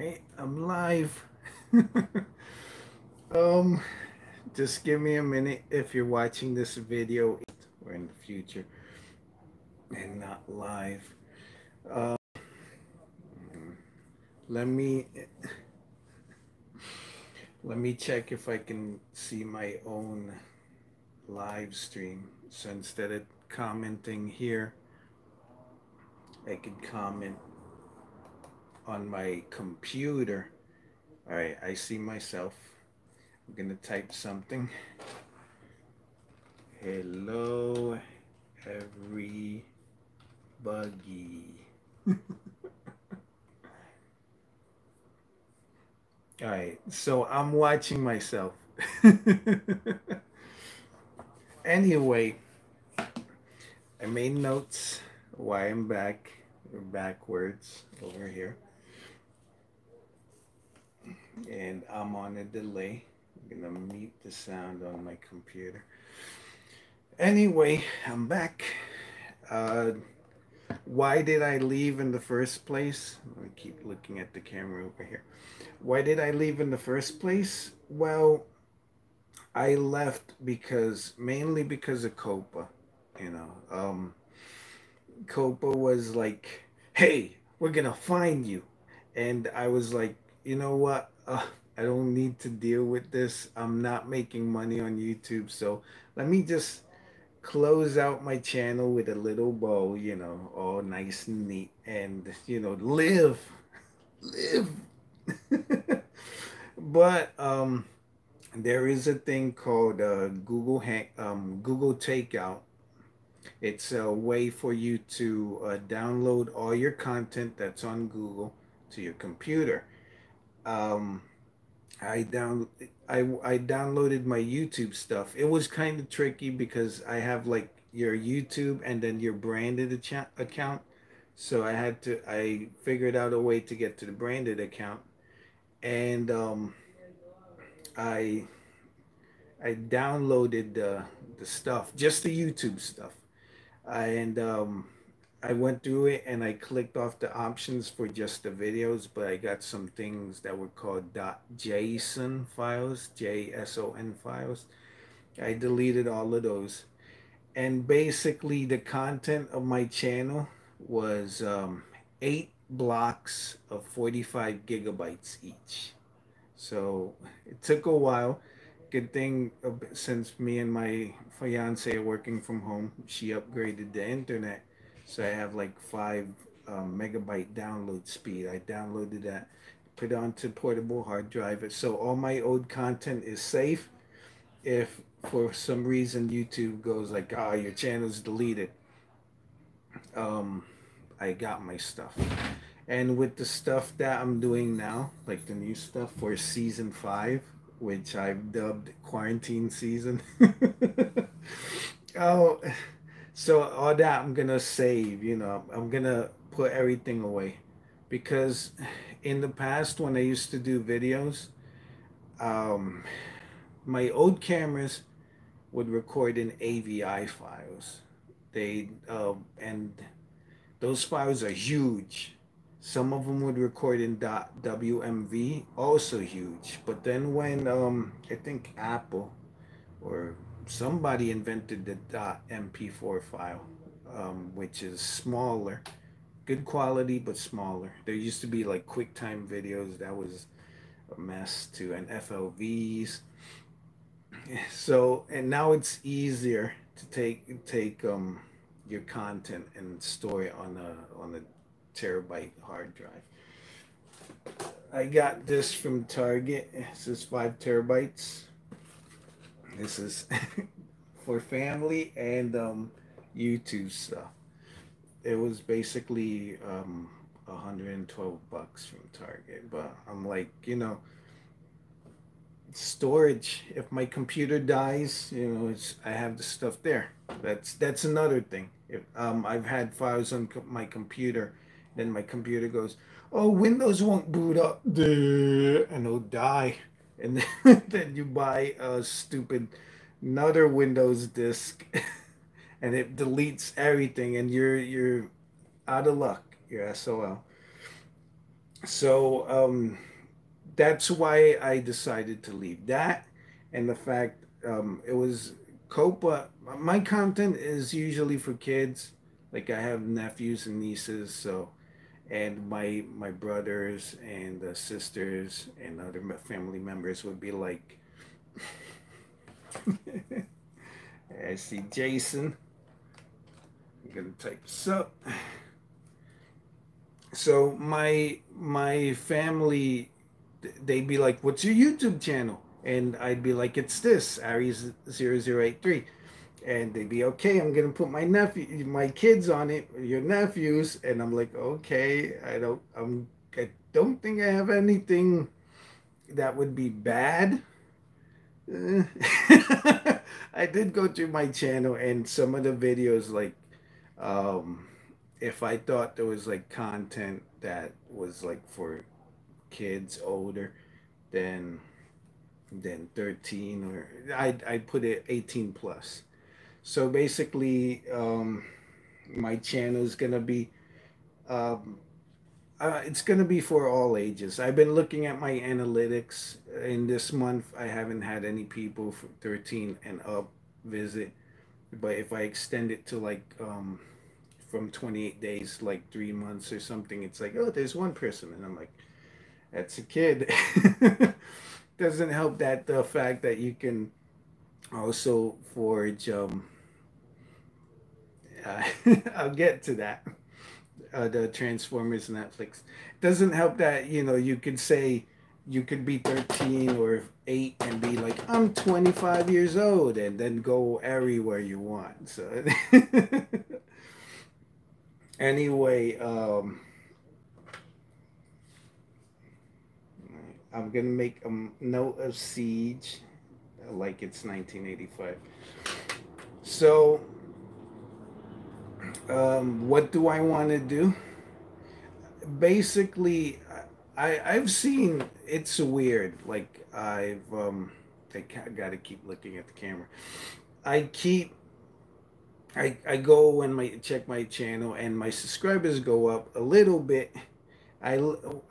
Right, I'm live. um, just give me a minute if you're watching this video or in the future and not live. Um, let me let me check if I can see my own live stream. So instead of commenting here, I can comment on my computer. All right, I see myself. I'm gonna type something. Hello, everybody. All right, so I'm watching myself. anyway, I made notes why I'm back backwards over here. And I'm on a delay. I'm gonna mute the sound on my computer. Anyway, I'm back. Uh, why did I leave in the first place? Me keep looking at the camera over here. Why did I leave in the first place? Well, I left because mainly because of COPPA, you know. Um, COPPA was like, "Hey, we're gonna find you," and I was like, "You know what? I don't need to deal with this. I'm not making money on YouTube, so let me just." close out my channel with a little bow, you know, all nice and neat, and you know, live, live. but um, there is a thing called uh, Google um, Google Takeout. It's a way for you to uh, download all your content that's on Google to your computer. Um, I down I I downloaded my YouTube stuff. It was kind of tricky because I have like your YouTube and then your branded account. So I had to I figured out a way to get to the branded account and um I I downloaded the the stuff, just the YouTube stuff. And um I went through it and I clicked off the options for just the videos, but I got some things that were called .json files, J-S-O-N files. I deleted all of those. And basically the content of my channel was um, eight blocks of 45 gigabytes each. So it took a while. Good thing uh, since me and my fiance are working from home, she upgraded the internet so I have like five um, megabyte download speed. I downloaded that, put it onto portable hard drive. So all my old content is safe. If for some reason YouTube goes like, ah, oh, your channel's deleted, um, I got my stuff. And with the stuff that I'm doing now, like the new stuff for season five, which I've dubbed quarantine season. oh so all that I'm gonna save, you know, I'm gonna put everything away because in the past when I used to do videos, um, my old cameras would record in AVI files. They uh, and those files are huge. Some of them would record in .wmv, also huge. But then when um, I think Apple or somebody invented the .mp4 file, um, which is smaller, good quality but smaller. There used to be like QuickTime videos that was a mess too, and FLVs. So and now it's easier to take take um, your content and store it on a on a terabyte hard drive. I got this from Target. This is five terabytes. This is for family and um, YouTube stuff. It was basically um, 112 bucks from Target, but I'm like, you know, storage. If my computer dies, you know, it's I have the stuff there. That's that's another thing. If um, I've had files on my computer, then my computer goes, "Oh, Windows won't boot up," and it'll die and then, then you buy a stupid another Windows disk, and it deletes everything, and you're you're out of luck. You're SOL. so um, that's why I decided to leave that, and the fact um, it was COPPA. My content is usually for kids. Like I have nephews and nieces, so and my my brothers and uh, sisters and other family members would be like. I see Jason. I'm gonna type this up so my my family they'd be like what's your youtube channel and i'd be like it's this aries 0083 and they'd be okay i'm gonna put my nephew my kids on it your nephews and i'm like okay i don't i'm i don't think i have anything that would be bad i did go through my channel and some of the videos like um if I thought there was like content that was like for kids older than than 13 or I I put it 18 plus. So basically um my channel is to be um uh, it's to be for all ages. I've been looking at my analytics in this month. I haven't had any people from 13 and up visit, but if I extend it to like um from 28 days, like three months or something, it's like, oh, there's one person. And I'm like, that's a kid. Doesn't help that the fact that you can also forge, um, uh, I'll get to that. Uh, the Transformers Netflix. Doesn't help that, you know, you could say, you could be 13 or 8 and be like i'm 25 years old and then go everywhere you want so anyway, um, I'm gonna make a note of siege, like it's 1985. So, um, what do I want to do? Basically, I I've seen it's weird. Like I've um, I got to keep looking at the camera. I keep I, I go and my check my channel and my subscribers go up a little bit. I,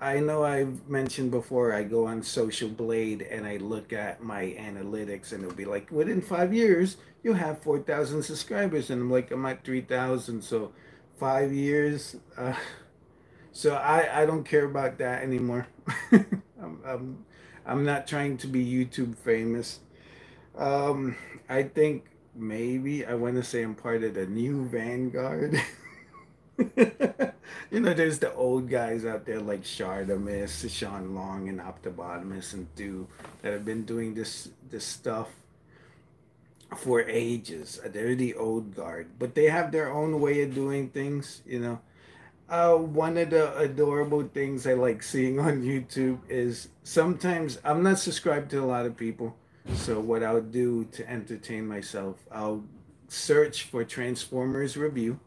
I know I've mentioned before I go on Social Blade and I look at my analytics and it'll be like within five years you'll have 4,000 subscribers. And I'm like I'm at 3,000 so five years uh, so I, I don't care about that anymore. I'm, I'm, I'm not trying to be YouTube famous. Um, I think maybe I want to say I'm part of the new vanguard. you know, there's the old guys out there like Shardamus, Sean Long, and Optibotimus and Do that have been doing this this stuff for ages. They're the old guard, but they have their own way of doing things. You know, uh, one of the adorable things I like seeing on YouTube is sometimes I'm not subscribed to a lot of people so what I'll do to entertain myself, I'll search for Transformers review.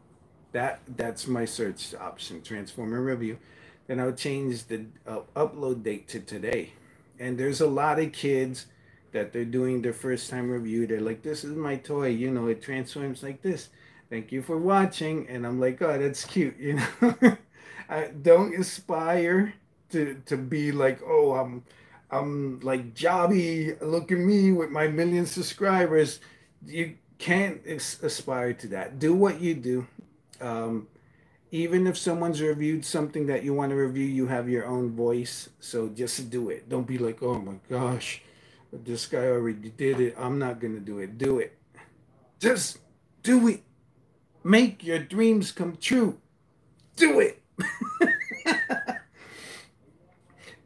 That that's my search option, Transformer review. Then I'll change the uh, upload date to today. And there's a lot of kids that they're doing their first time review. They're like, "This is my toy. You know, it transforms like this." Thank you for watching. And I'm like, "Oh, that's cute." You know, I don't aspire to to be like, "Oh, I'm." I'm like Jobby, look at me with my million subscribers. You can't aspire to that. Do what you do. Um, even if someone's reviewed something that you want to review, you have your own voice. So just do it. Don't be like, oh my gosh, this guy already did it. I'm not going to do it. Do it. Just do it. Make your dreams come true. Do it.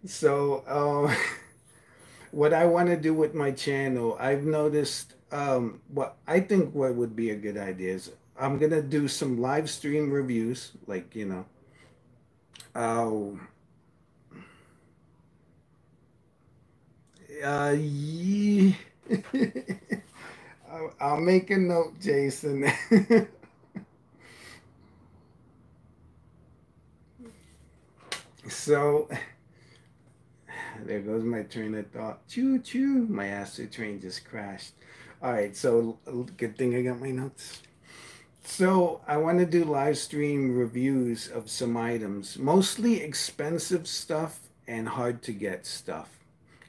so uh, what I want to do with my channel, I've noticed um, what I think what would be a good idea is I'm gonna do some live stream reviews, like you know, uh, uh yeah. I'll, I'll make a note, Jason. so there goes my train of thought. Choo choo. My Astrotrain just crashed. All right, so good thing I got my notes. So I want to do live stream reviews of some items, mostly expensive stuff and hard to get stuff.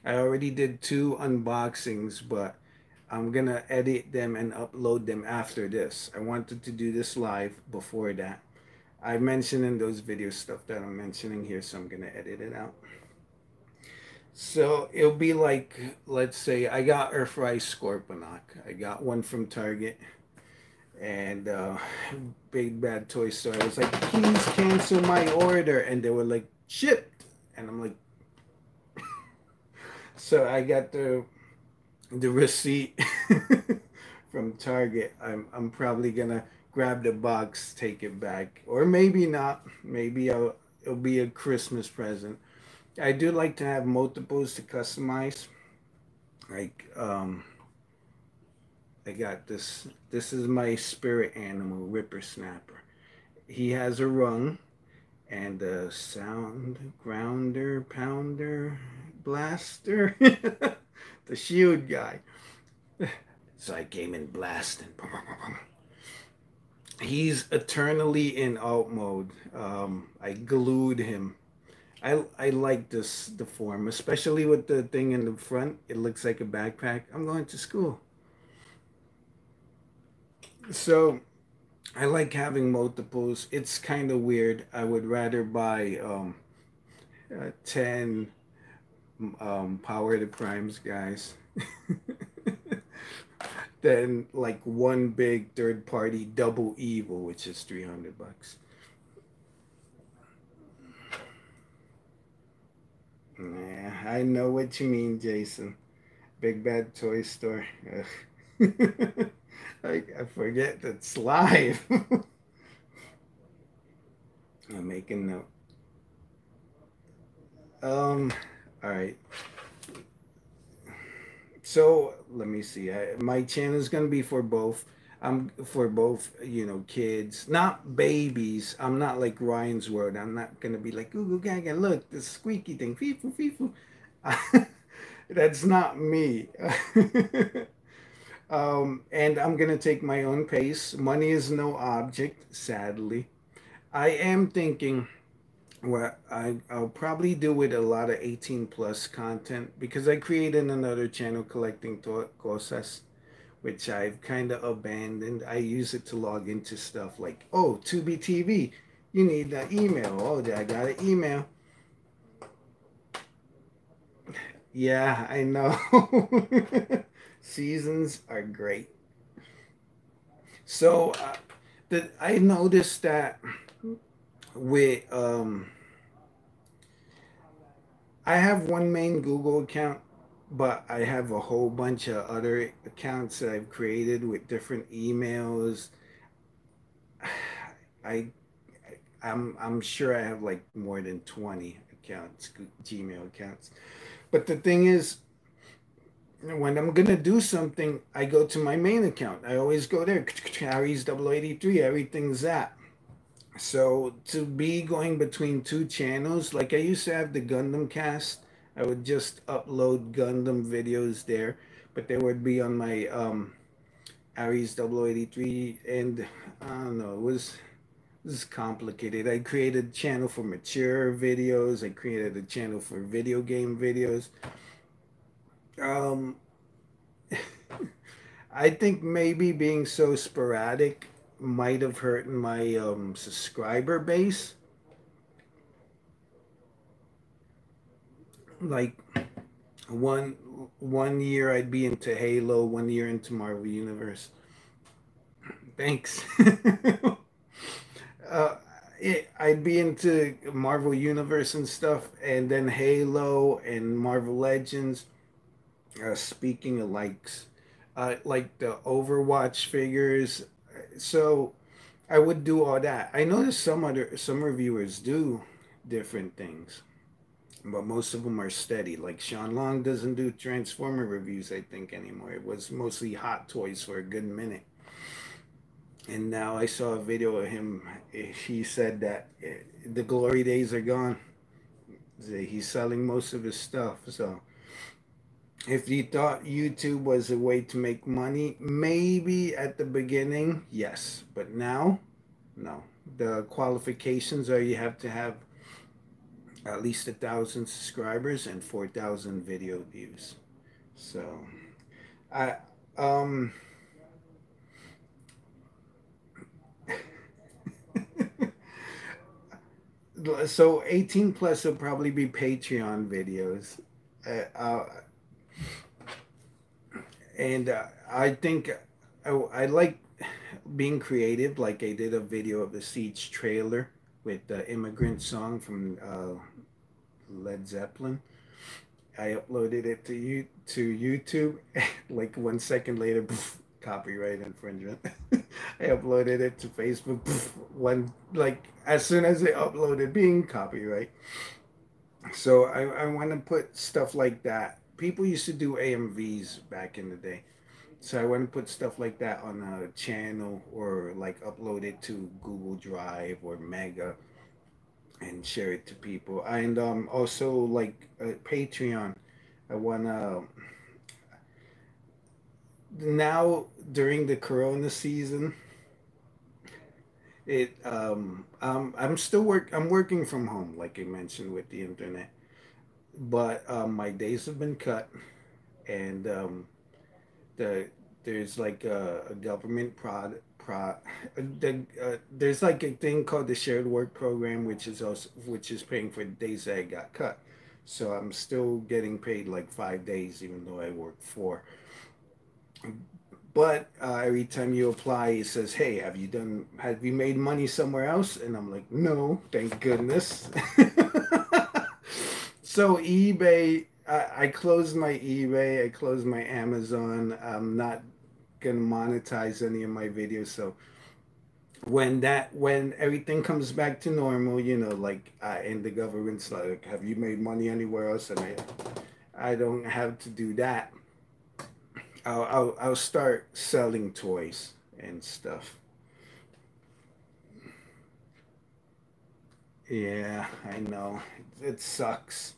I already did two unboxings, but I'm gonna edit them and upload them after this. I wanted to do this live before that. I mentioned in those video stuff that I'm mentioning here, so I'm gonna edit it out. So it'll be like, let's say I got Earthrise Scorponok. I got one from Target and uh, Big Bad Toy Store. I was like, please cancel my order. And they were like, shipped. And I'm like, so I got the the receipt from Target. I'm I'm probably gonna grab the box, take it back, or maybe not. Maybe I'll, it'll be a Christmas present. I do like to have multiples to customize. Like um, I got this. This is my spirit animal, Rippersnapper. He has a rung and a sound grounder, pounder, blaster. the shield guy. So I came in blasting. He's eternally in alt mode. Um, I glued him. I I like this the form, especially with the thing in the front. It looks like a backpack. I'm going to school. So I like having multiples. It's kind of weird. I would rather buy um, uh, 10 um, Power the Primes guys than like one big third party double evil, which is 300 bucks. Yeah, I know what you mean, Jason. Big Bad Toy Store. I, I forget that's live. I'm making note. Um, all right. So let me see. I, my channel is gonna be for both. I'm for both, you know, kids, not babies. I'm not like Ryan's World. I'm not gonna be like, Google Gaga, look, this squeaky thing, feefoo, feefoo. That's not me. Um, and I'm going to take my own pace. Money is no object, sadly. I am thinking what I, I'll probably do with a lot of 18 plus content because I created another channel collecting cosas, which I've kind of abandoned. I use it to log into stuff like, oh, Tubi TV, you need the email. Oh, I got an email. Yeah, I know. Seasons are great. So uh, I noticed that with um, I have one main Google account, but I have a whole bunch of other accounts that I've created with different emails. I I'm I'm sure I have like more than 20 accounts, Gmail accounts. But the thing is, when I'm gonna do something, I go to my main account. I always go there. Aries 083, everything's that. So to be going between two channels, like I used to have the Gundam cast, I would just upload Gundam videos there, but they would be on my um Aries 083 and I don't know, it was this is complicated. I created a channel for mature videos. I created a channel for video game videos. Um, I think maybe being so sporadic might have hurt my um, subscriber base. Like one one year I'd be into Halo, one year into Marvel Universe. Thanks. uh, it, I'd be into Marvel Universe and stuff, and then Halo and Marvel Legends uh, speaking of likes, uh, like the Overwatch figures. So I would do all that. I noticed some other some reviewers do different things, but most of them are steady. Like Sean Long doesn't do Transformer reviews, I think anymore. It was mostly Hot Toys for a good minute. And now I saw a video of him. He said that eh, the glory days are gone. He's selling most of his stuff. So if you thought YouTube was a way to make money, maybe at the beginning, yes. But now, no. The qualifications are you have to have at least a thousand subscribers and 4,000 video views. So, I, um, so 18 plus will probably be Patreon videos. Uh, uh, and uh, I think I, I, like being creative. Like I did a video of the Siege trailer with the immigrant song from uh, Led Zeppelin. I uploaded it to you to YouTube. like one second later, poof, copyright infringement. I uploaded it to Facebook. Poof, one like as soon as it uploaded, being copyright. So I, I want to put stuff like that people used to do AMVs back in the day. So I want to put stuff like that on a channel or like upload it to Google Drive or Mega and share it to people. And um, also like uh, Patreon. I want to now during the Corona season. It um, um I'm still work I'm working from home like I mentioned with the internet but um, my days have been cut, and um, the there's like a, a government prod pro the, uh, there's like a thing called the shared work program, which is also which is paying for the days that I got cut. So I'm still getting paid like five days, even though I work four. But uh, every time you apply, it says, "Hey, have you done? Have you made money somewhere else?" And I'm like, "No, thank goodness." So eBay, I, I closed my eBay, I closed my Amazon. I'm not gonna monetize any of my videos. So when that when everything comes back to normal, you know, like uh, and the government's like, have you made money anywhere else? And I, I don't have to do that. I'll I'll, I'll start selling toys and stuff. Yeah, I know. It sucks.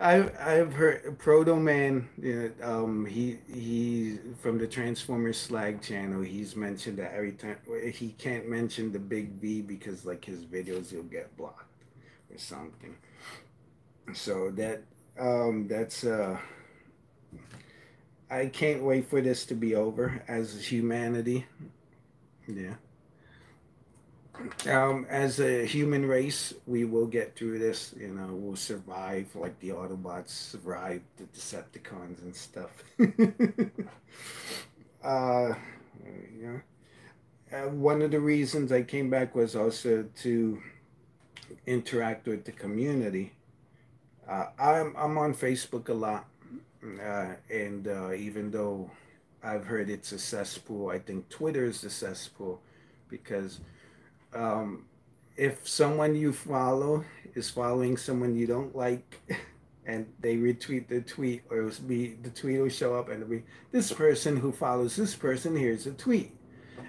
I've I've heard Proto Man. You know, um, he he from the Transformers Slag channel. He's mentioned that every time he can't mention the big V because like his videos will get blocked or something. So that um, that's uh. I can't wait for this to be over as humanity. Yeah um, as a human race, we will get through this. You know, we'll survive like the Autobots survived the Decepticons and stuff. uh, yeah. Uh, one of the reasons I came back was also to interact with the community. Uh, I'm I'm on Facebook a lot, uh, and uh, even though I've heard it's a cesspool, I think Twitter is a cesspool because um, if someone you follow is following someone you don't like and they retweet the tweet or it'll be the tweet will show up and it'll be this person who follows this person here's a tweet.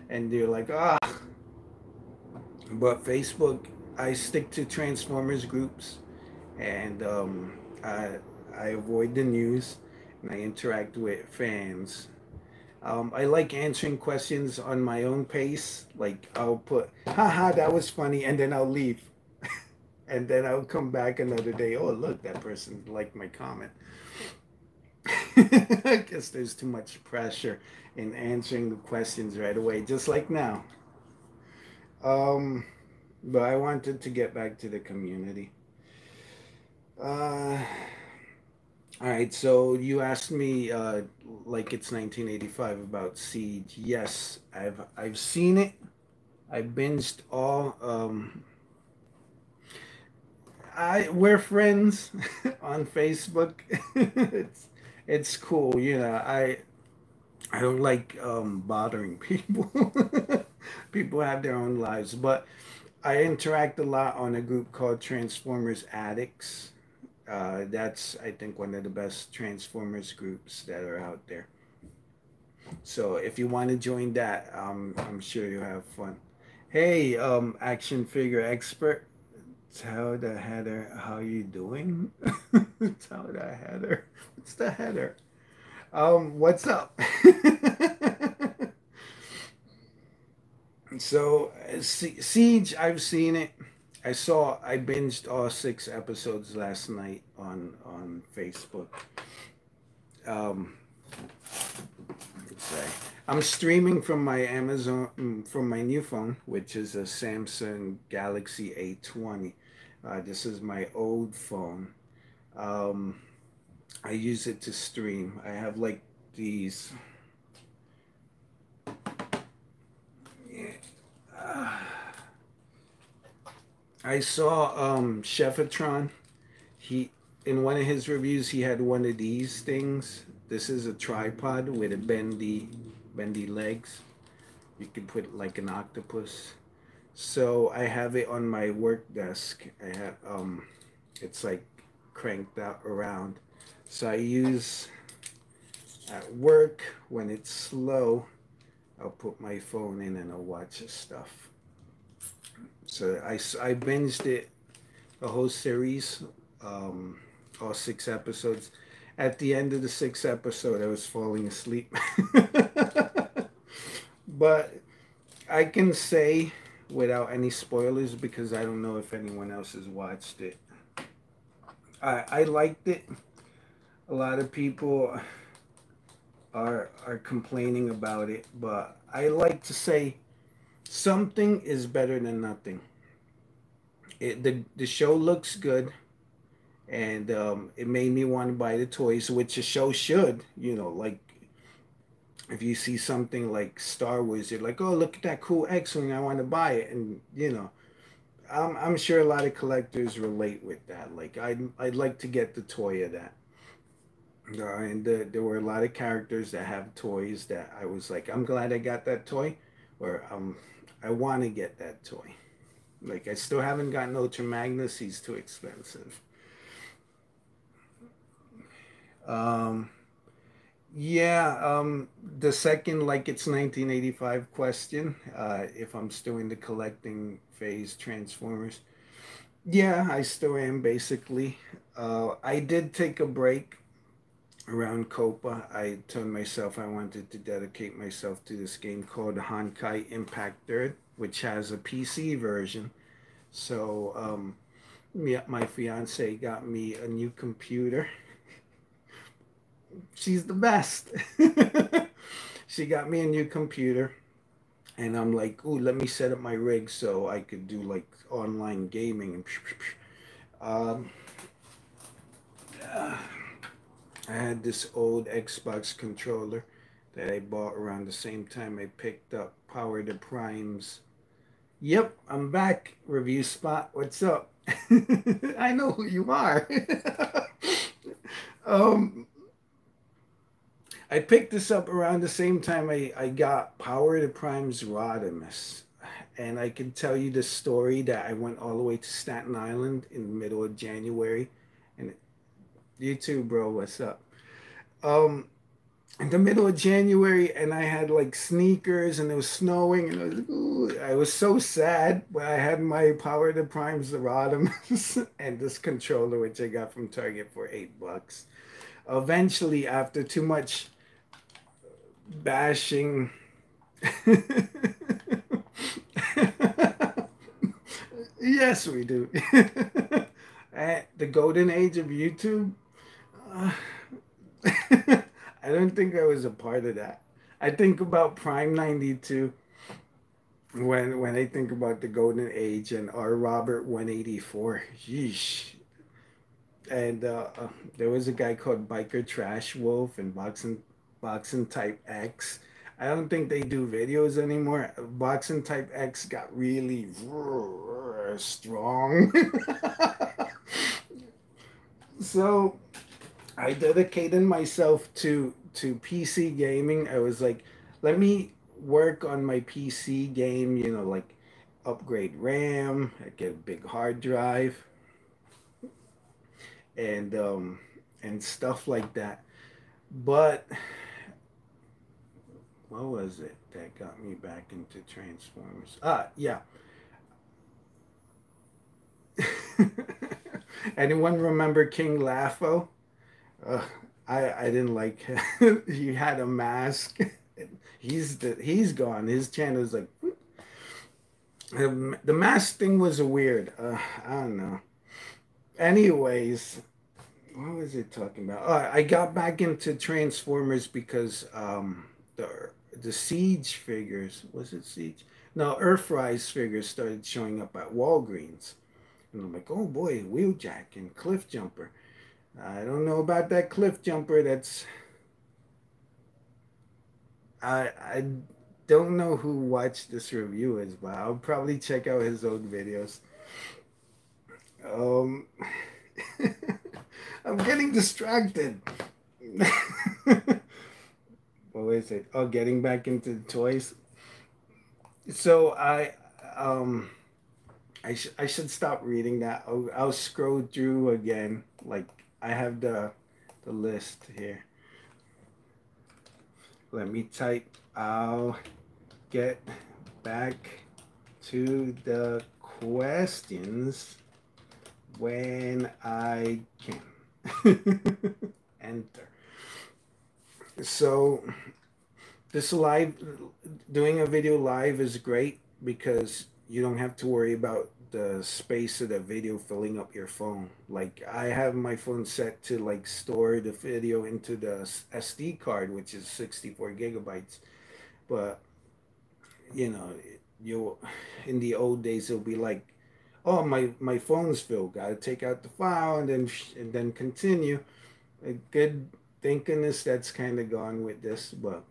And you're like ah. But facebook i stick to transformers groups and um, I, I avoid the news and i interact with fans um, I like answering questions on my own pace. Like I'll put, haha, that was funny, and then I'll leave. and then I'll come back another day. Oh, look, that person liked my comment. I guess there's too much pressure in answering the questions right away, just like now. Um, but I wanted to get back to the community. Uh, all right, so you asked me uh, like it's 1985 about Siege. Yes, I've I've seen it. I binged all. Um, I we're friends on Facebook. it's it's cool, you know. I I don't like um, bothering people. people have their own lives, but I interact a lot on a group called Transformers Addicts uh, that's I think one of the best Transformers groups that are out there. So if you want to join that, um, I'm sure you'll have fun. Hey, um, action figure expert, tell the header how you doing. Tell the header. What's the header? Um, what's up? so Siege, I've seen it. I saw. I binged all six episodes last night on on Facebook. Um, I'm streaming from my Amazon mm, from my new phone, which is a Samsung Galaxy A20. Uh, this is my old phone. Um, I use it to stream. I have like these. Yeah. I saw um, Chefatron. He in one of his reviews he had one of these things. This is a tripod with a bendy bendy legs. You can put like an octopus. So I have it on my work desk. I have um it's like cranked out around. So I use at work when it's slow, I'll put my phone in and I'll watch stuff. So I, I binged it, the whole series, um, all six episodes. At the end of the sixth episode, I was falling asleep. but I can say without any spoilers because I don't know if anyone else has watched it. I I liked it. A lot of people are are complaining about it, but I like to say something is better than nothing. It, the the show looks good, and um, it made me want to buy the toys, which a show should. You know, like if you see something like Star Wars, you're like, oh, look at that cool X-wing, I want to buy it, and you know, I'm I'm sure a lot of collectors relate with that. Like I'd I'd like to get the toy of that. Uh, and the, there were a lot of characters that have toys that I was like, I'm glad I got that toy, or um, I want to get that toy. Like I still haven't gotten Ultra Magnus; he's too expensive. Um, yeah, um, the second, like it's 1985 question, uh, if I'm still in the collecting phase, Transformers. Yeah, I still am basically. Uh, I did take a break around COPPA. I told myself I wanted to dedicate myself to this game called Honkai Impact Third, which has a PC version. So, um, my fiance got me a new computer she's the best. she got me a new computer and I'm like, oh, let me set up my rig so I could do like online gaming. Um, uh, I had this old Xbox controller that I bought around the same time I picked up Power the Primes. Yep, I'm back. Review spot. What's up? I know who you are. um, I picked this up around the same time I, I got Power the Prime's Rodimus. And I can tell you the story that I went all the way to Staten Island in the middle of January. And you too, bro, what's up? Um, in the middle of January, and I had like sneakers, and it was snowing, and I was, ooh, I was so sad. But I had my Power to Prime Rodimus and this controller, which I got from Target for eight bucks. Eventually, after too much bashing yes we do at the golden age of youtube i don't think i was a part of that i think about prime 92 when when i think about the golden age and r robert 184 yeesh and uh, uh, there was a guy called biker trash wolf and boxing Boxing Type X. I don't think they do videos anymore. Boxing Type X got really strong. so I dedicated myself to to PC gaming. I was like, let me work on my PC game, you know, like upgrade RAM, get a big hard drive and um and stuff like that. But what was it that got me back into Transformers? Ah, yeah. Anyone remember King Lafo? I I didn't like he had a mask. He's the he's gone. His channel is like the, the mask thing was weird. Uh, I don't know. Anyways, what was it talking about? Oh, I got back into Transformers because um the the Siege figures was it Siege? No, Earthrise figures started showing up at Walgreens. And I'm like, oh boy, Wheeljack and Cliffjumper. I don't know about that Cliffjumper. That's I I don't know who watched this review is, but I'll probably check out his old videos. Um, I'm getting distracted. what is it? Oh, getting back into toys. So I um I should I should stop reading that. I'll, I'll scroll through again. Like I have the the list here. Let me type. I'll get back to the questions when I can. Enter. So this live doing a video live is great because you don't have to worry about the space of the video filling up your phone. Like I have my phone set to like store the video into the SD card, which is 64 gigabytes. But you know, you in the old days it'll be like, oh my my phone's filled, gotta take out the file and then and then continue. A good thank goodness that's kind of gone with this, but.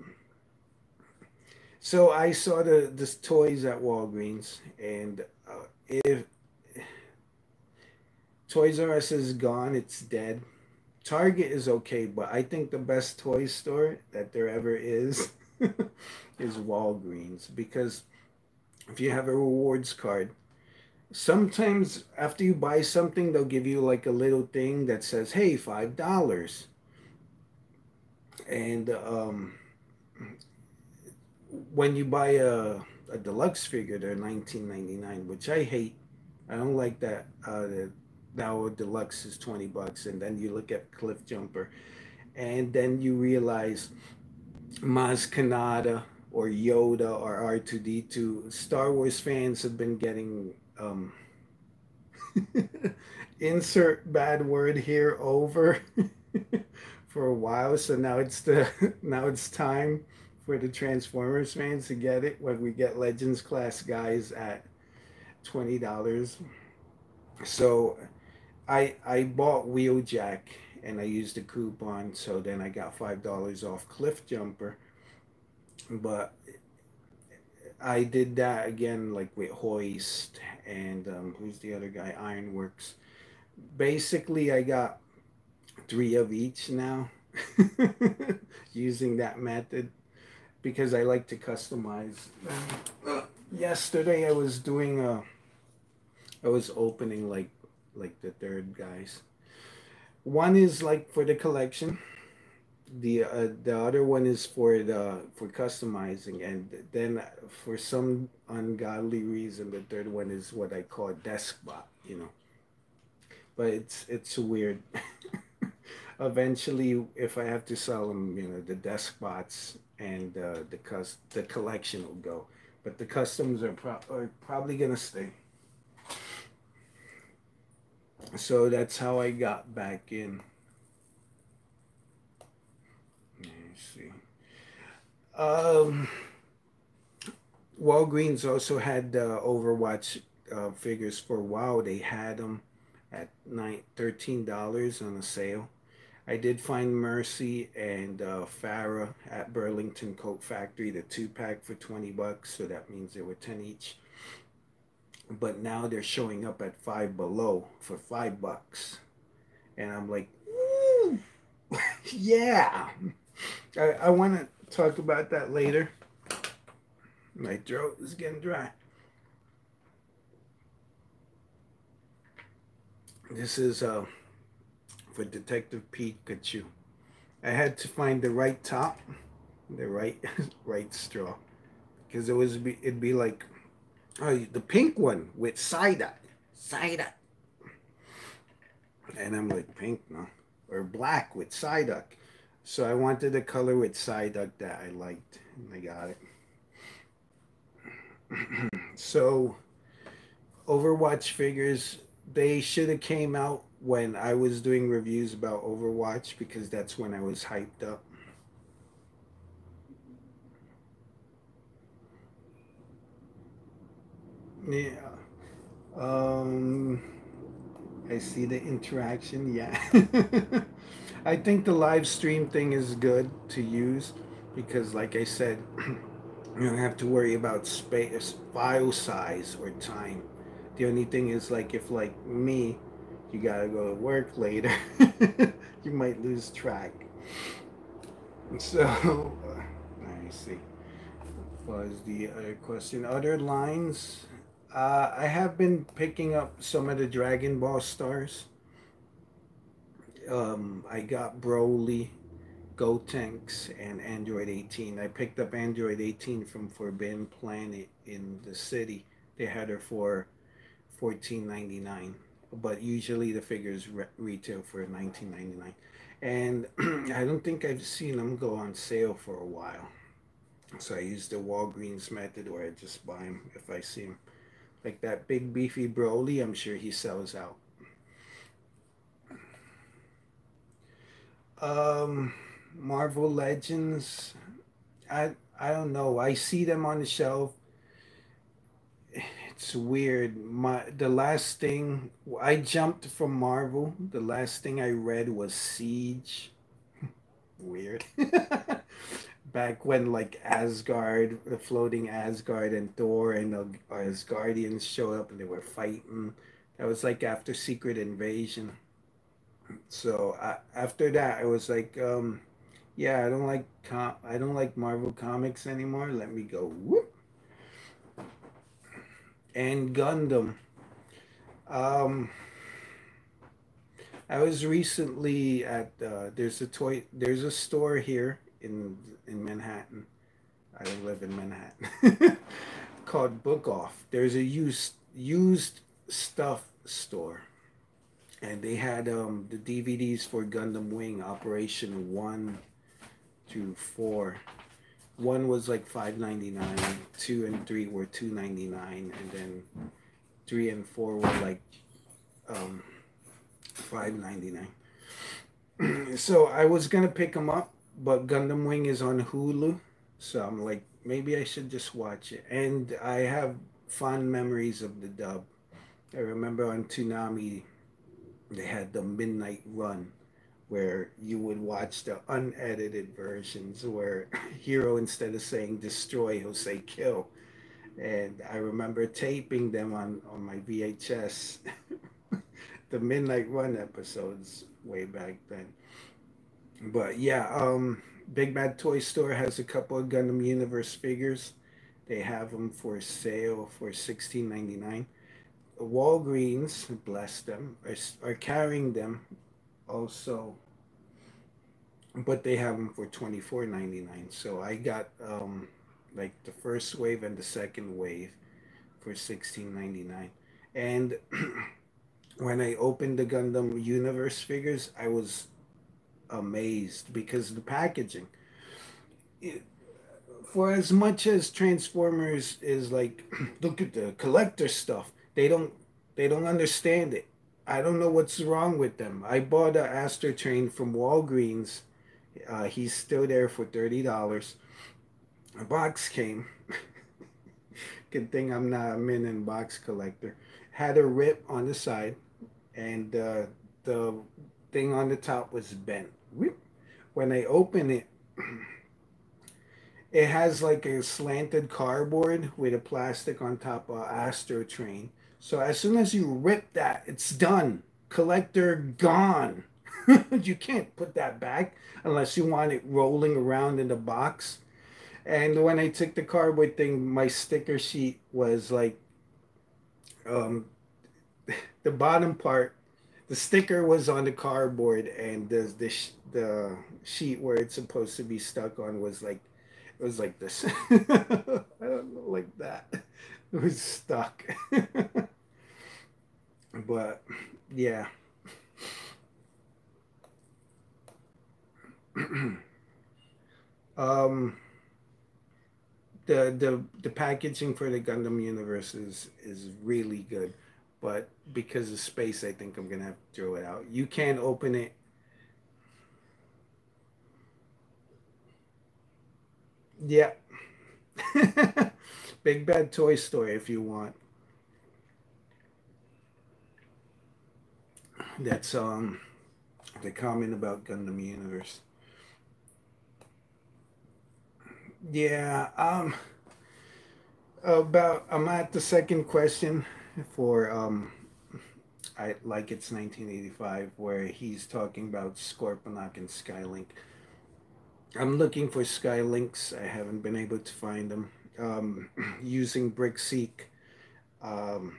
So I saw the this toys at Walgreens, and uh, if Toys R Us is gone, it's dead. Target is okay, but I think the best toy store that there ever is is Walgreens because if you have a rewards card, sometimes after you buy something, they'll give you like a little thing that says, "Hey, five dollars," and um, when you buy a a deluxe figure, they're nineteen ninety nine, which I hate. I don't like that. Uh, the, now deluxe is twenty bucks, and then you look at Cliffjumper, and then you realize Maz Kanata or Yoda or R two D two. Star Wars fans have been getting um, insert bad word here over for a while, so now it's the now it's time for the Transformers fans to get it when we get Legends class guys at twenty dollars. So I I bought Wheeljack and I used a coupon, so then I got five dollars off Cliffjumper. But I did that again, like with Hoist and um, who's the other guy? Ironworks. Basically, I got three of each now using that method because I like to customize. Uh, yesterday I was doing a, I was opening like like the third guys. One is like for the collection. The uh, the other one is for the for customizing, and then for some ungodly reason, the third one is what I call desk bot. You know, but it's it's weird. Eventually, if I have to sell them, you know, the desk bots and uh, the cus- the collection will go, but the customs are, pro- are probably gonna stay. So that's how I got back in. Let me see. Um, Walgreens also had uh, Overwatch uh, figures for a while. They had them at nine, $13 on a sale. I did find Mercy and uh, Pharah at Burlington Coat Factory, the two pack for 20 bucks. So that means they were 10 each. But now they're showing up at five below for five bucks. And I'm like, yeah. I, I want to talk about that later. My throat is getting dry. This is uh, for Detective Pikachu. I had to find the right top, the right right straw, because it was be, it'd be like oh, the pink one with side eye. And I'm like, pink, no? Or black with Psyduck. So I wanted a color with Psyduck that I liked, and I got it. so Overwatch figures, they should have came out when I was doing reviews about Overwatch because that's when I was hyped up. Yeah. Um I see the interaction. Yeah. I think the live stream thing is good to use because like I said, you don't have to worry about space, file size or time. The only thing is like if like me, you gotta go to work later, you might lose track. So, uh, I see. Was the other question other lines? Uh, I have been picking up some of the Dragon Ball stars. Um, I got Broly, Gotenks, and Android 18. I picked up Android 18 from Forbidden Planet in the city. They had her for 14.99, but usually the figures re- retail for 19.99. And I don't think I've seen them go on sale for a while. So I use the Walgreens method where I just buy them if I see them. Like that big beefy Broly, I'm sure he sells out. Um, Marvel Legends, I I don't know. I see them on the shelf. It's weird. My the last thing I jumped from Marvel. The last thing I read was Siege. weird. back when like Asgard, the floating Asgard and Thor and the Asgardians showed up and they were fighting. That was like after Secret Invasion. So I, after that, I was like, um, yeah, I don't like com- I don't like Marvel comics anymore. Let me go. Whoop. And Gundam. Um, I was recently at uh, there's a toy there's a store here in in Manhattan. I live in Manhattan. called Book Off. There's a used used stuff store, and they had um, the DVDs for Gundam Wing Operation One Four. One was like five ninety nine. Two and three were two ninety nine, and then three and four were like um, five ninety nine. so I was gonna pick them up but Gundam Wing is on Hulu, so I'm like, maybe I should just watch it. And I have fond memories of the dub. I remember on Toonami, they had the Midnight Run, where you would watch the unedited versions, where Heero instead of saying destroy, he'll say kill. And I remember taping them on on my VHS, the Midnight Run episodes way back then but yeah, um, Big Bad Toy Store has a couple of Gundam Universe figures. They have them for sale for sixteen ninety nine. Walgreens, bless them, are, are carrying them also, but they have them for twenty four ninety nine. So I got um, like the first wave and the second wave for sixteen ninety nine, and when I opened the Gundam Universe figures, I was amazed because the packaging. It, for as much as Transformers is like, look at the collector stuff. They don't they don't understand it. I don't know what's wrong with them. I bought an a Astrotrain from Walgreens. Uh, he's still there for thirty dollars. A box came. Good thing I'm not a min and box collector. Had a rip on the side, and uh, the thing on the top was bent when I open it, it has like a slanted cardboard with a plastic on top of Astrotrain. So as soon as you rip that, it's done. Collector gone. you can't put that back unless you want it rolling around in the box. And when I took the cardboard thing, my sticker sheet was like um, the bottom part the sticker was on the cardboard and the the the sheet where it's supposed to be stuck on was like it was like this. I don't know, like that. it was stuck. but yeah. um the the the packaging for the Gundam universe is is really good, but because of space, I think I'm gonna have to throw it out. You can't open it. Yeah. Big Bad Toy Store if you want. That's um the comment about Gundam Universe. Yeah, um about I'm at the second question for um I like it's 1985 where he's talking about Scorponok and Skylink. I'm looking for Skylynx. I haven't been able to find them. Um, using BrickSeek, um,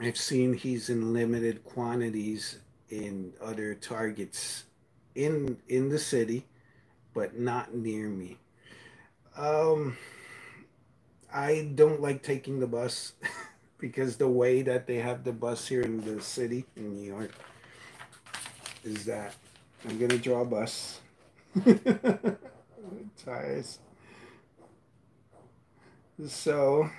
I've seen he's in limited quantities in other targets in in the city, but not near me. Um, I don't like taking the bus because the way that they have the bus here in the city in New York is that I'm gonna draw a bus. Tires. So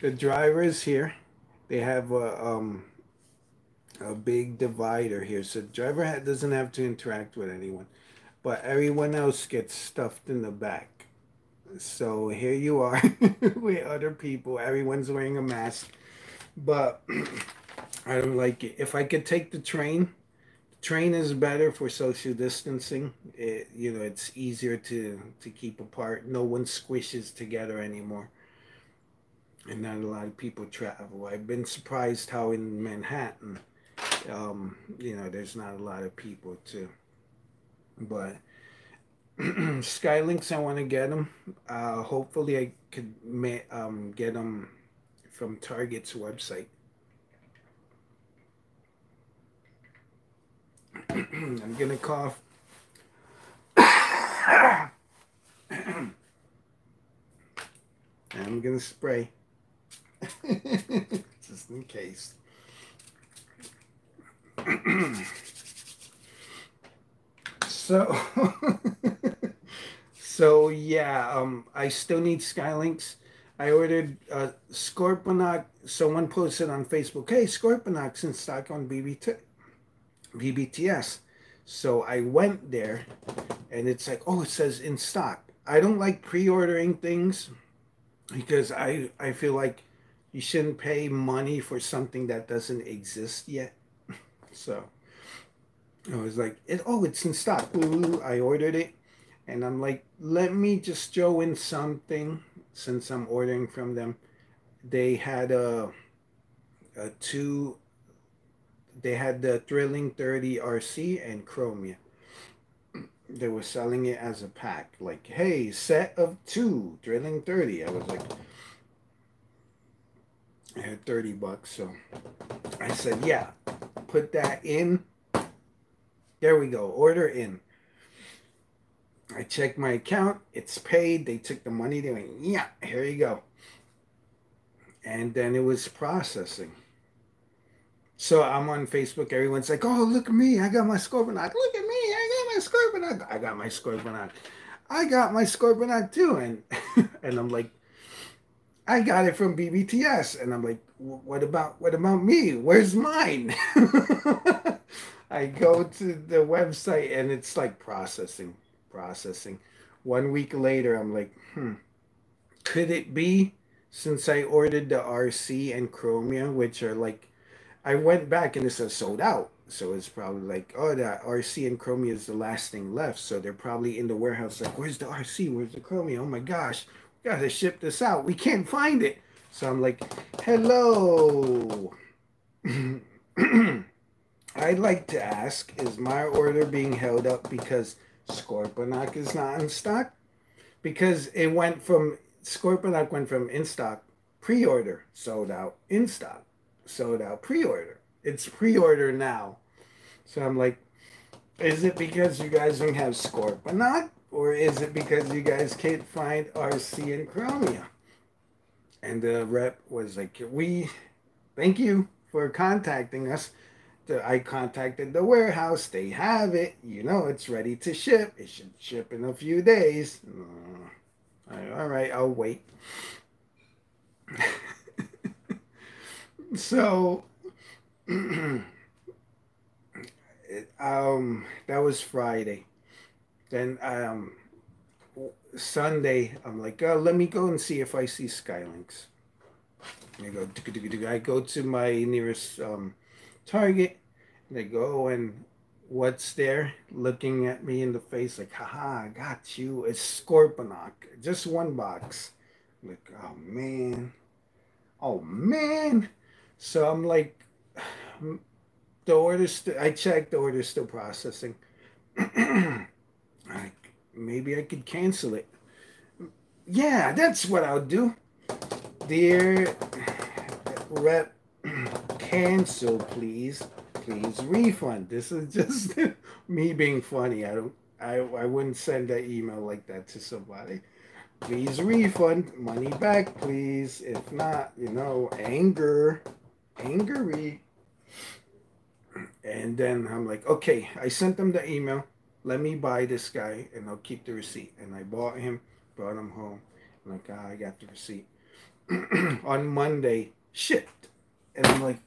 the drivers here they have a um, a big divider here. So driver doesn't have to interact with anyone, but everyone else gets stuffed in the back. So here you are with other people. Everyone's wearing a mask, but I don't like it. If I could take the train, train is better for social distancing. It, you know, it's easier to to keep apart. No one squishes together anymore and not a lot of people travel. I've been surprised how in Manhattan, um, you know, there's not a lot of people too. But Skylynx, I want to get them. Uh, hopefully, I could um, get them from Target's website. I'm gonna cough. I'm gonna spray. Just in case. so so yeah um i still need Skylynx i ordered uh scorponok someone posted on facebook hey scorponok's in stock on bbt bbts so i went there and it's like oh it says in stock i don't like pre-ordering things because i i feel like you shouldn't pay money for something that doesn't exist yet. So I was like, it, oh, it's in stock. Ooh, I ordered it. And I'm like, let me just throw in something since I'm ordering from them. They had a, a two, they had the Thrilling 30 Arcee and Chromia. They were selling it as a pack. Like, hey, set of two, Thrilling 30. I was like, I had 30 bucks. So I said, yeah, put that in. There we go. Order in. I checked my account. It's paid. They took the money. They went, yeah, here you go. And then it was processing. So I'm on Facebook. Everyone's like, oh, look at me. I got my Scorponok. Look at me. I got my Scorponok. I got my Scorponok. I got my Scorponok too. And, and I'm like, I got it from BBTS. And I'm like, what about what about me? Where's mine? I go to the website and it's like processing, processing. One week later, I'm like, hmm, could it be since I ordered the Arcee and Chromia, which are like, I went back and it says sold out. So it's probably like, oh, that Arcee and Chromia is the last thing left. So they're probably in the warehouse, like, where's the Arcee? Where's the Chromia? Oh my gosh, we gotta ship this out. We can't find it. So I'm like, hello. I'd like to ask, is my order being held up because Scorponok is not in stock? Because it went from, Scorponok went from in stock, pre-order, sold out, in stock, sold out, pre-order. It's pre-order now. So I'm like, is it because you guys don't have Scorponok? Or is it because you guys can't find Arcee and Chromia? And the rep was like, we thank you for contacting us. I contacted the warehouse. They have it. You know, it's ready to ship. It should ship in a few days. Uh, all right, I'll wait. so, um, that was Friday. Then, um, Sunday, I'm like, oh, let me go and see if I see Skylynx. I go, I go to my nearest um, Target. And I go and what's there looking at me in the face like, haha, I got you. It's Scorponok. Just one box. I'm like, oh man. Oh man. So I'm like, the order's, I checked, the order's still processing. like, maybe I could cancel it. Yeah, that's what I'll do. Dear rep, cancel, please. Please refund. This is just me being funny. I don't. I, I wouldn't send an email like that to somebody. Please refund. Money back, please. If not, you know, anger. Angry. And then I'm like, okay, I sent them the email. Let me buy this guy and I'll keep the receipt. And I bought him, brought him home. I'm like, ah, I got the receipt. On Monday, shipped. And I'm like,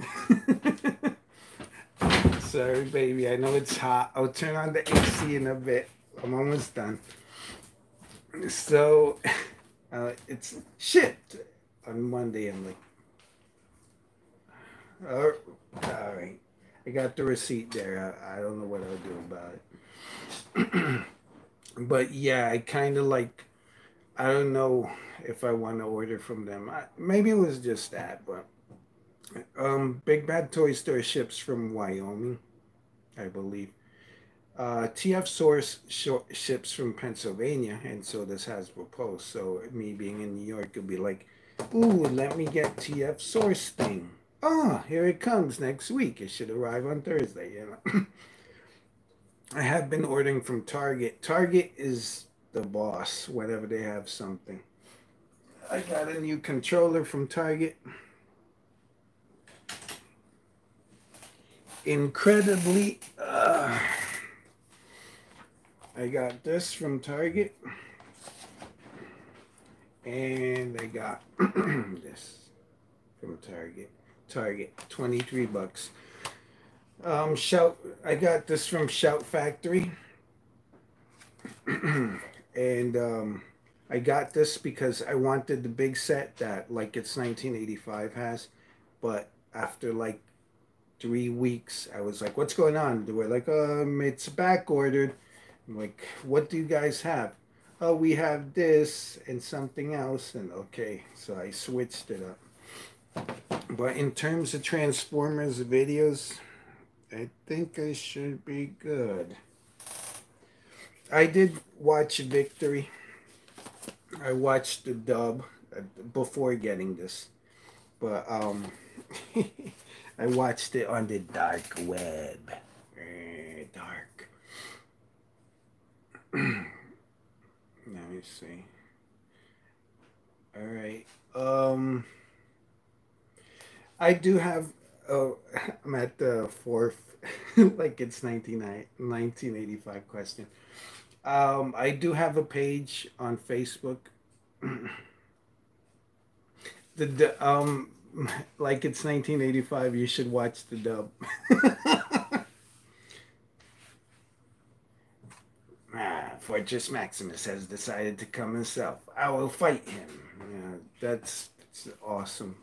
sorry, baby. I know it's hot. I'll turn on the AC in a bit. I'm almost done. So, uh, it's shipped on Monday. I'm like, all right. I got the receipt there. I, I don't know what I'll do about it. but yeah, I kind of like, I don't know if I want to order from them. I, maybe it was just that, but um, Big Bad Toy Store ships from Wyoming, I believe. Uh, TF Source sh- ships from Pennsylvania, and so does Hasbro Pulse. So me being in New York could be like, ooh, let me get TF Source thing. Oh, here it comes next week. It should arrive on Thursday. You know. I have been ordering from Target. Target is the boss whenever they have something. I got a new controller from Target. Incredibly, uh, I got this from Target. And I got this from Target. Target, 23 bucks. Um, Shout, I got this from Shout Factory. and um, I got this because I wanted the big set that like it's 1985 has, but after like three weeks, I was like, "What's going on?" They were like, "Um, it's back ordered." I'm like, "What do you guys have?" Oh, we have this and something else, and okay, so I switched it up. But in terms of Transformers videos, I think I should be good. I did watch Victory. I watched the dub uh, before getting this, but um, I watched it on the dark web. Uh, dark. Let me see. All right. Um, I do have. Oh, I'm at the fourth. like it's 1985 question. Um, I do have a page on Facebook. the, the um, like it's 1985. You should watch the dub. ah, Fortress Maximus has decided to come himself. I will fight him. Yeah, that's, that's awesome.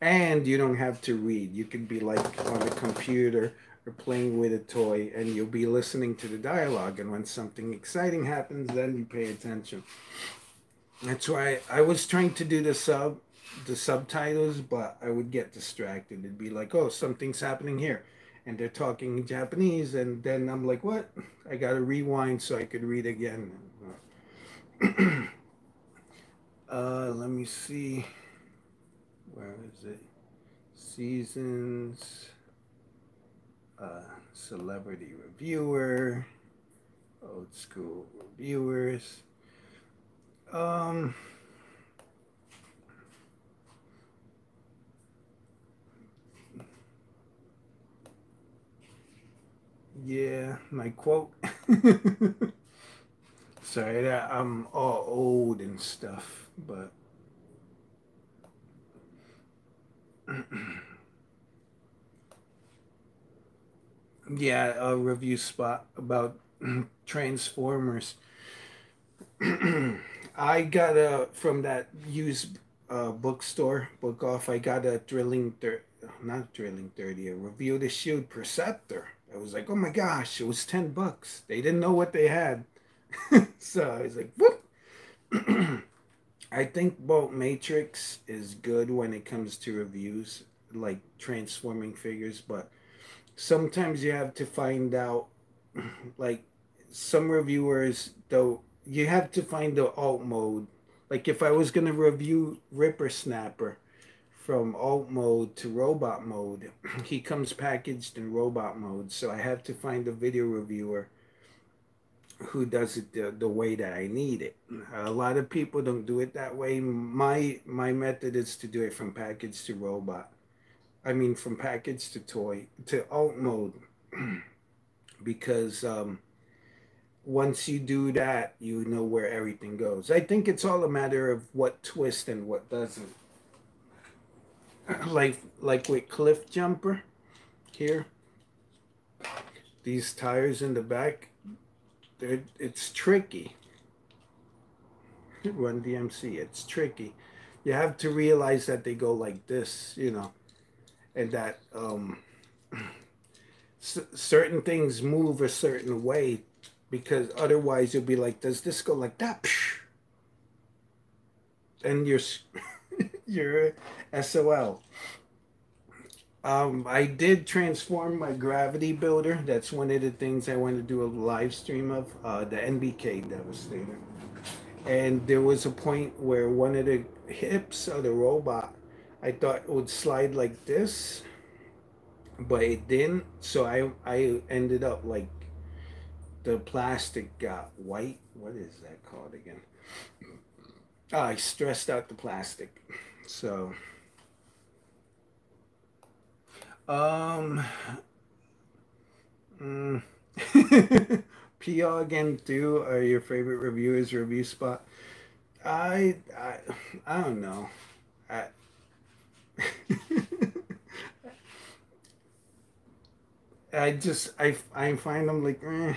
And you don't have to read. You can be like on a computer or playing with a toy and you'll be listening to the dialogue and when something exciting happens then you pay attention. That's why i was trying to do the sub the subtitles but i would get distracted. It'd be like oh something's happening here and they're talking japanese and then i'm like what? I gotta rewind so i could read again. Uh let me see where is it seasons uh, celebrity reviewer, old school reviewers. Um, yeah, my quote. Sorry that I'm all old and stuff, but yeah, a review spot about Transformers. I got a from that used uh, bookstore book off. I got a thrilling thir- not thrilling thirty a review the Shield Perceptor. I was like, oh my gosh, it was ten bucks. They didn't know what they had, so I was like, whoop. I think Bolt Matrix is good when it comes to reviews, like transforming figures, but sometimes you have to find out, like some reviewers, though, you have to find the alt mode. Like if I was gonna review Rippersnapper from alt mode to robot mode, he comes packaged in robot mode, so I have to find a video reviewer who does it the, the way that I need it. A lot of people don't do it that way. My my method is to do it from package to robot. I mean from package to toy to alt mode because um, once you do that, you know where everything goes. I think it's all a matter of what twist and what doesn't. Like like with Cliffjumper here. These tires in the back, it's tricky. Run DMC, it's tricky. You have to realize that they go like this, you know, and that um, certain things move a certain way because otherwise you'll be like, does this go like that? And you're you're SOL. Um, I did transform my gravity builder. That's one of the things I want to do a live stream of, uh, the NBK Devastator. And there was a point where one of the hips of the robot, I thought it would slide like this, but it didn't. So I I ended up like the plastic got white. What is that called again? Oh, I stressed out the plastic. So um, mm, PR again Do Are your favorite reviewers review spot? I I I don't know. I I just I I find them like eh.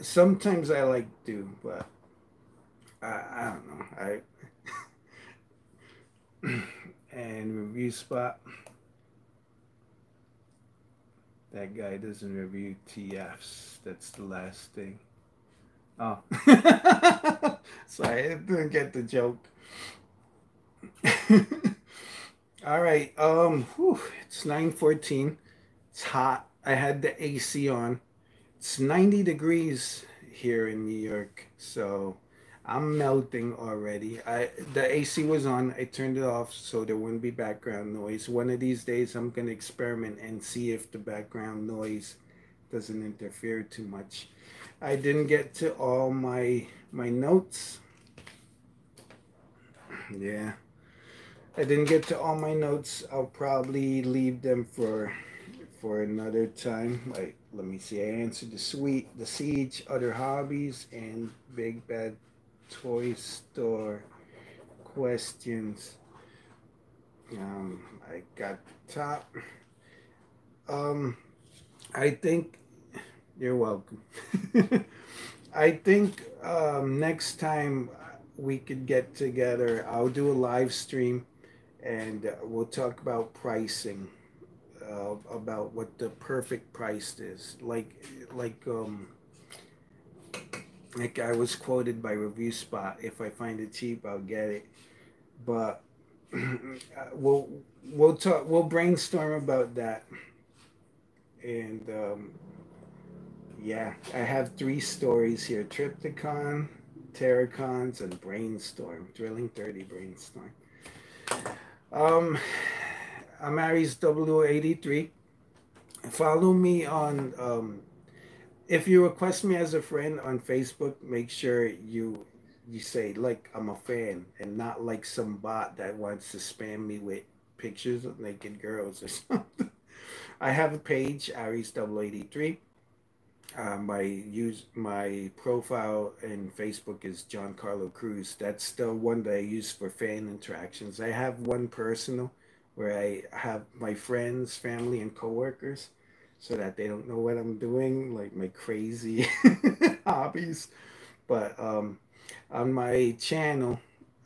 sometimes I like Do, but I I don't know. I and review spot. That guy doesn't review TFs. That's the last thing. Oh. Sorry, I didn't get the joke. All right. Um, whew, it's 914. It's hot. I had the AC on. It's 90 degrees here in New York. So I'm melting already. I the AC was on. I turned it off so there wouldn't be background noise. One of these days I'm gonna experiment and see if the background noise doesn't interfere too much. I didn't get to all my my notes. Yeah. I didn't get to all my notes. I'll probably leave them for for another time. Like let me see. I answered the sweet, the siege, other hobbies, and big bad toy store questions. Um, I got top. Um, I think you're welcome. I think um, next time we could get together, I'll do a live stream and we'll talk about pricing, uh, about what the perfect price is. Like, like, um, like I was quoted by Review Spot. If I find it cheap, I'll get it. But we'll we'll talk. We'll brainstorm about that. And um, yeah, I have three stories here: Trypticon, Terrorcons, and Brainstorm. Drilling thirty Brainstorm. Um, I'm Aries W83. Follow me on um, if you request me as a friend on Facebook, make sure you you say like I'm a fan and not like some bot that wants to spam me with pictures of naked girls or something. I have a page, Aries 83. uh, my use my profile in Facebook is John Carlo Cruz. That's the one that I use for fan interactions. I have one personal where I have my friends, family, and coworkers, so that they don't know what I'm doing, like my crazy hobbies. But um, on my channel,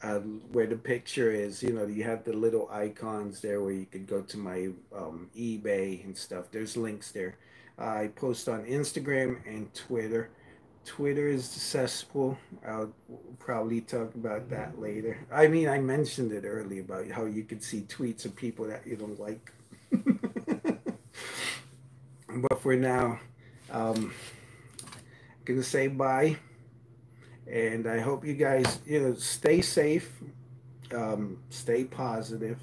uh, where the picture is, you know, you have the little icons there where you could go to my um, eBay and stuff. There's links there. I post on Instagram and Twitter. Twitter is successful. I'll probably talk about that later. I mean, I mentioned it earlier about how you could see tweets of people that you don't like. But for now, um, I'm gonna say bye, and I hope you guys, you know, stay safe, um, stay positive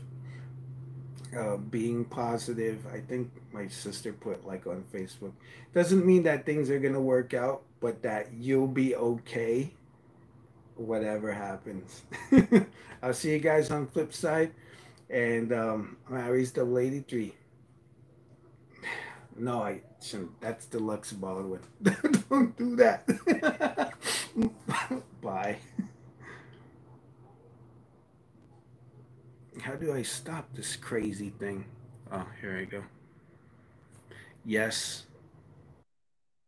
uh, being positive. I think my sister put like on Facebook. Doesn't mean that things are gonna work out, but that you'll be okay. Whatever happens. I'll see you guys on flip side. And um, Mary's the lady three. No, I shouldn't. That's deluxe Baldwin. Don't do that. Bye. How do I stop this crazy thing? Oh, here I go. Yes,